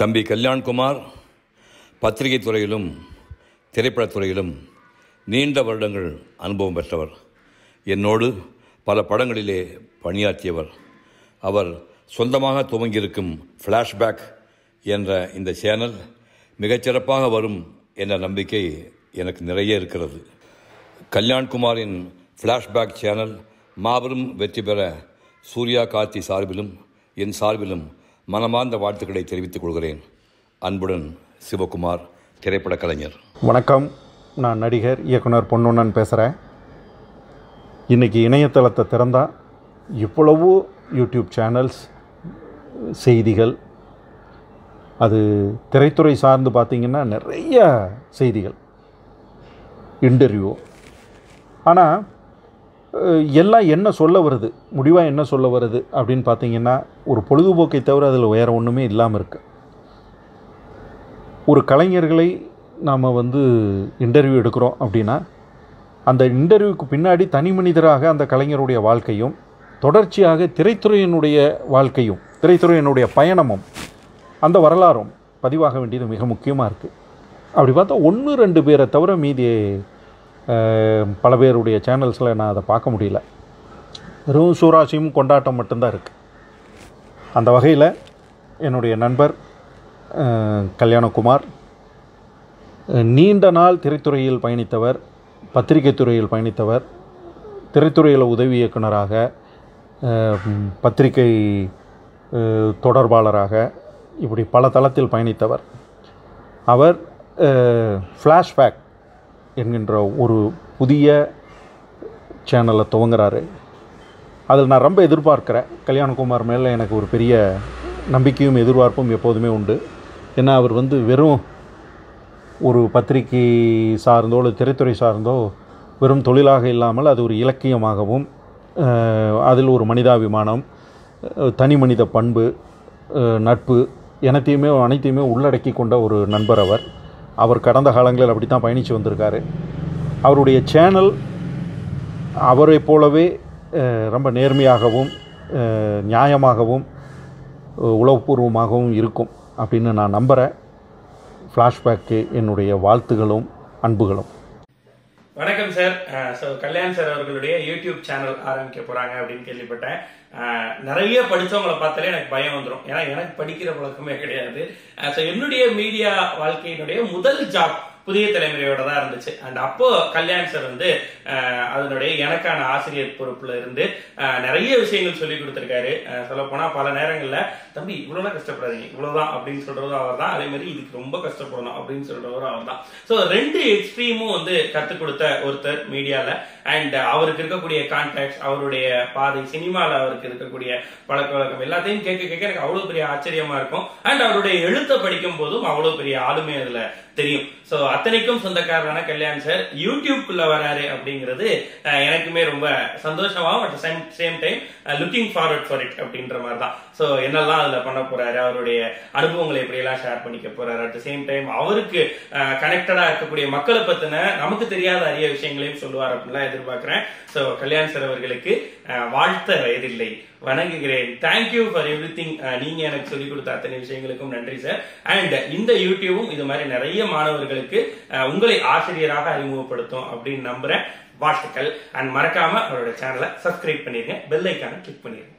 தம்பி கல்யாண்குமார் பத்திரிகை துறையிலும் திரைப்படத்துறையிலும் நீண்ட வருடங்கள் அனுபவம் பெற்றவர். என்னோடு பல படங்களிலே பணியாற்றியவர். அவர் சொந்தமாக துவங்கியிருக்கும் ஃப்ளாஷ்பேக் என்ற இந்த சேனல் மிகச்சிறப்பாக வரும் என்ற நம்பிக்கை எனக்கு நிறைய இருக்கிறது. கல்யாண்குமாரின் ஃப்ளாஷ்பேக் சேனல் மாபெரும் வெற்றி பெற சூர்யா கார்த்தி சார்பிலும் என் சார்பிலும் மனமார்ந்த வாழ்த்துக்களை தெரிவித்துக் கொள்கிறேன். அன்புடன் சிவகுமார் திரைப்பட கலைஞர். வணக்கம். நான் நடிகர் இயக்குனர் பொன்னுண்ணன் பேசுகிறேன் இன்றைக்கி இணையதளத்தை திறந்தால் இவ்வளவோ யூடியூப் சேனல்ஸ் செய்திகள் அது திரைத்துறை சார்ந்து பார்த்திங்கன்னா நிறைய செய்திகள் இன்டர்வியூ. ஆனால் எல்லாம் என்ன சொல்ல வருது? முடிவாக என்ன சொல்ல வருது? அப்படின்னு பார்த்தீங்கன்னா ஒரு பொழுதுபோக்கை தவிர அதில் வேறு ஒன்றுமே இல்லாமல் இருக்குது ஒரு கலைஞர்களை நாம் வந்து இன்டர்வியூ எடுக்கிறோம் அப்படின்னா அந்த இன்டர்வியூக்கு பின்னாடி தனி மனிதராக அந்த கலைஞருடைய வாழ்க்கையும் தொடர்ச்சியாக திரைத்துறையினுடைய வாழ்க்கையும் திரைத்துறையினுடைய பயணமும் அந்த வரலாறும் பதிவாக வேண்டியது மிக முக்கியமாக இருக்குது அப்படி பார்த்தா ஒன்று ரெண்டு பேரை தவிர மீதி பல பேருடைய சேனல்ஸில் நான் அதை பார்க்க முடியல. வெறும் சூராசியும் கொண்டாட்டம் மட்டும்தான் இருக்குது அந்த வகையில் என்னுடைய நண்பர் கல்யாணகுமார் நீண்ட நாள் திரைத்துறையில் பயணித்தவர் பத்திரிகை துறையில் பயணித்தவர் திரைத்துறையில் உதவி இயக்குனராக பத்திரிகை தொடர்பாளராக இப்படி பல தளத்தில் பயணித்தவர். அவர் ஃப்ளாஷ்பேக் என்கின்ற ஒரு புதிய சேனலை துவங்குறாரு. அதில் நான் ரொம்ப எதிர்பார்க்குறேன். கல்யாணகுமார் மேலே எனக்கு ஒரு பெரிய நம்பிக்கையும் எதிர்பார்ப்பும் எப்போதுமே உண்டு. ஏன்னா அவர் வந்து வெறும் ஒரு பத்திரிகை சார்ந்தோ அல்லது திரைத்துறை சார்ந்தோ வெறும் தொழிலாக இல்லாமல் அது ஒரு இலக்கியமாகவும் அதில் ஒரு மனிதாபிமானம் தனி மனித பண்பு நட்பு எனத்தையுமே அனைத்தையுமே உள்ளடக்கி கொண்ட ஒரு நண்பர் அவர். அவர் கடந்த காலங்களில் அப்படி தான் பயணித்து வந்திருக்காரு. அவருடைய சேனல் அவரை போலவே ரொம்ப நேர்மையாகவும் நியாயமாகவும் உளவுபூர்வமாகவும் இருக்கும் அப்படின்னு நான் நம்புகிறேன் ஃப்ளாஷ்பேக்கு என்னுடைய வாழ்த்துகளும் அன்புகளும். வணக்கம் சார். ஸோ கல்யாண் சார் அவர்களுடைய யூடியூப் சேனல் ஆரம்பிக்க போறாங்க அப்படின்னு கேள்விப்பட்டேன். நிறைய படித்தவங்களை பார்த்தாலே எனக்கு பயம் வந்துடும் ஏன்னா எனக்கு படிக்கிற பழக்கமே கிடையாது. ஸோ என்னுடைய மீடியா வாழ்க்கையினுடைய முதல் ஜாப் புதிய தலைமுறையோட தான் இருந்துச்சு. அண்ட் அப்போ கல்யாண் சார் வந்து அதனுடைய எனக்கான ஆசிரியர் பொறுப்புல இருந்து அஹ், நிறைய விஷயங்கள் சொல்லி கொடுத்துருக்காரு. சொல்ல போனா பல நேரங்கள்ல தம்பி இவ்வளவுதான் கஷ்டப்படாதீங்க. இவ்வளவுதான் அப்படின்னு சொல்றதும் அவர் தான். அதே மாதிரி இதுக்கு ரொம்ப கஷ்டப்படணும் அப்படின்னு சொல்றவரும் அவர் தான். ஸோ ரெண்டு எக்ஸ்ட்ரீமும் வந்து கற்றுக் கொடுத்த ஒருத்தர் மீடியால. அண்ட் அவருக்கு இருக்கக்கூடிய கான்டாக்ட் அவருடைய பாதை சினிமால அவருக்கு இருக்கக்கூடிய பழக்க வழக்கம் எல்லாத்தையும் கேட்க கேட்க எனக்கு அவ்வளவு பெரிய ஆச்சரியமா இருக்கும். அண்ட் அவருடைய எழுத்தை படிக்கும் போதும் அவ்வளவு பெரிய ஆளுமை அதுல தெரியும். ஸோ அத்தனைக்கும் சொந்தக்காரரான கல்யாண் சார். யூடியூப்குள்ள வராரு அப்படிங்கிறது எனக்குமே ரொம்ப சந்தோஷமாகவும் at same same time looking forward for it அப்படின்ற மாதிரி தான் ஸோ என்னெல்லாம் அதில் பண்ண போறாரு அவருடைய அனுபவங்களை எப்படியெல்லாம் ஷேர் பண்ணிக்க போறாரு அட் சேம் டைம் அவருக்கு கனெக்டடா இருக்கக்கூடிய மக்களை பத்தின நமக்கு தெரியாத அரிய விஷயங்களையும் சொல்லுவார் அப்படின்லாம் எதிர்பார்க்கிறேன். ஸோ கல்யாண் சார் அவர்களுக்கு வாழ்த்த வயதில்லை. வணங்குகிறேன். தேங்க்யூ ஃபார் எவ்ரி திங் நீங்க எனக்கு சொல்லிக் கொடுத்த அத்தனை விஷயங்களுக்கும் நன்றி சார் அண்ட் இந்த யூடியூபும் இது மாதிரி நிறைய மாணவர்களுக்கு உங்களை ஆசிரியராக அறிமுகப்படுத்தும் அப்படின்னு நம்புறேன். வாழ்த்துக்கள். அண்ட் மறக்காம அவரோட சேனலை சப்ஸ்கிரைப் பண்ணிருங்க. பெல் ஐக்கான கிளிக் பண்ணிருங்க.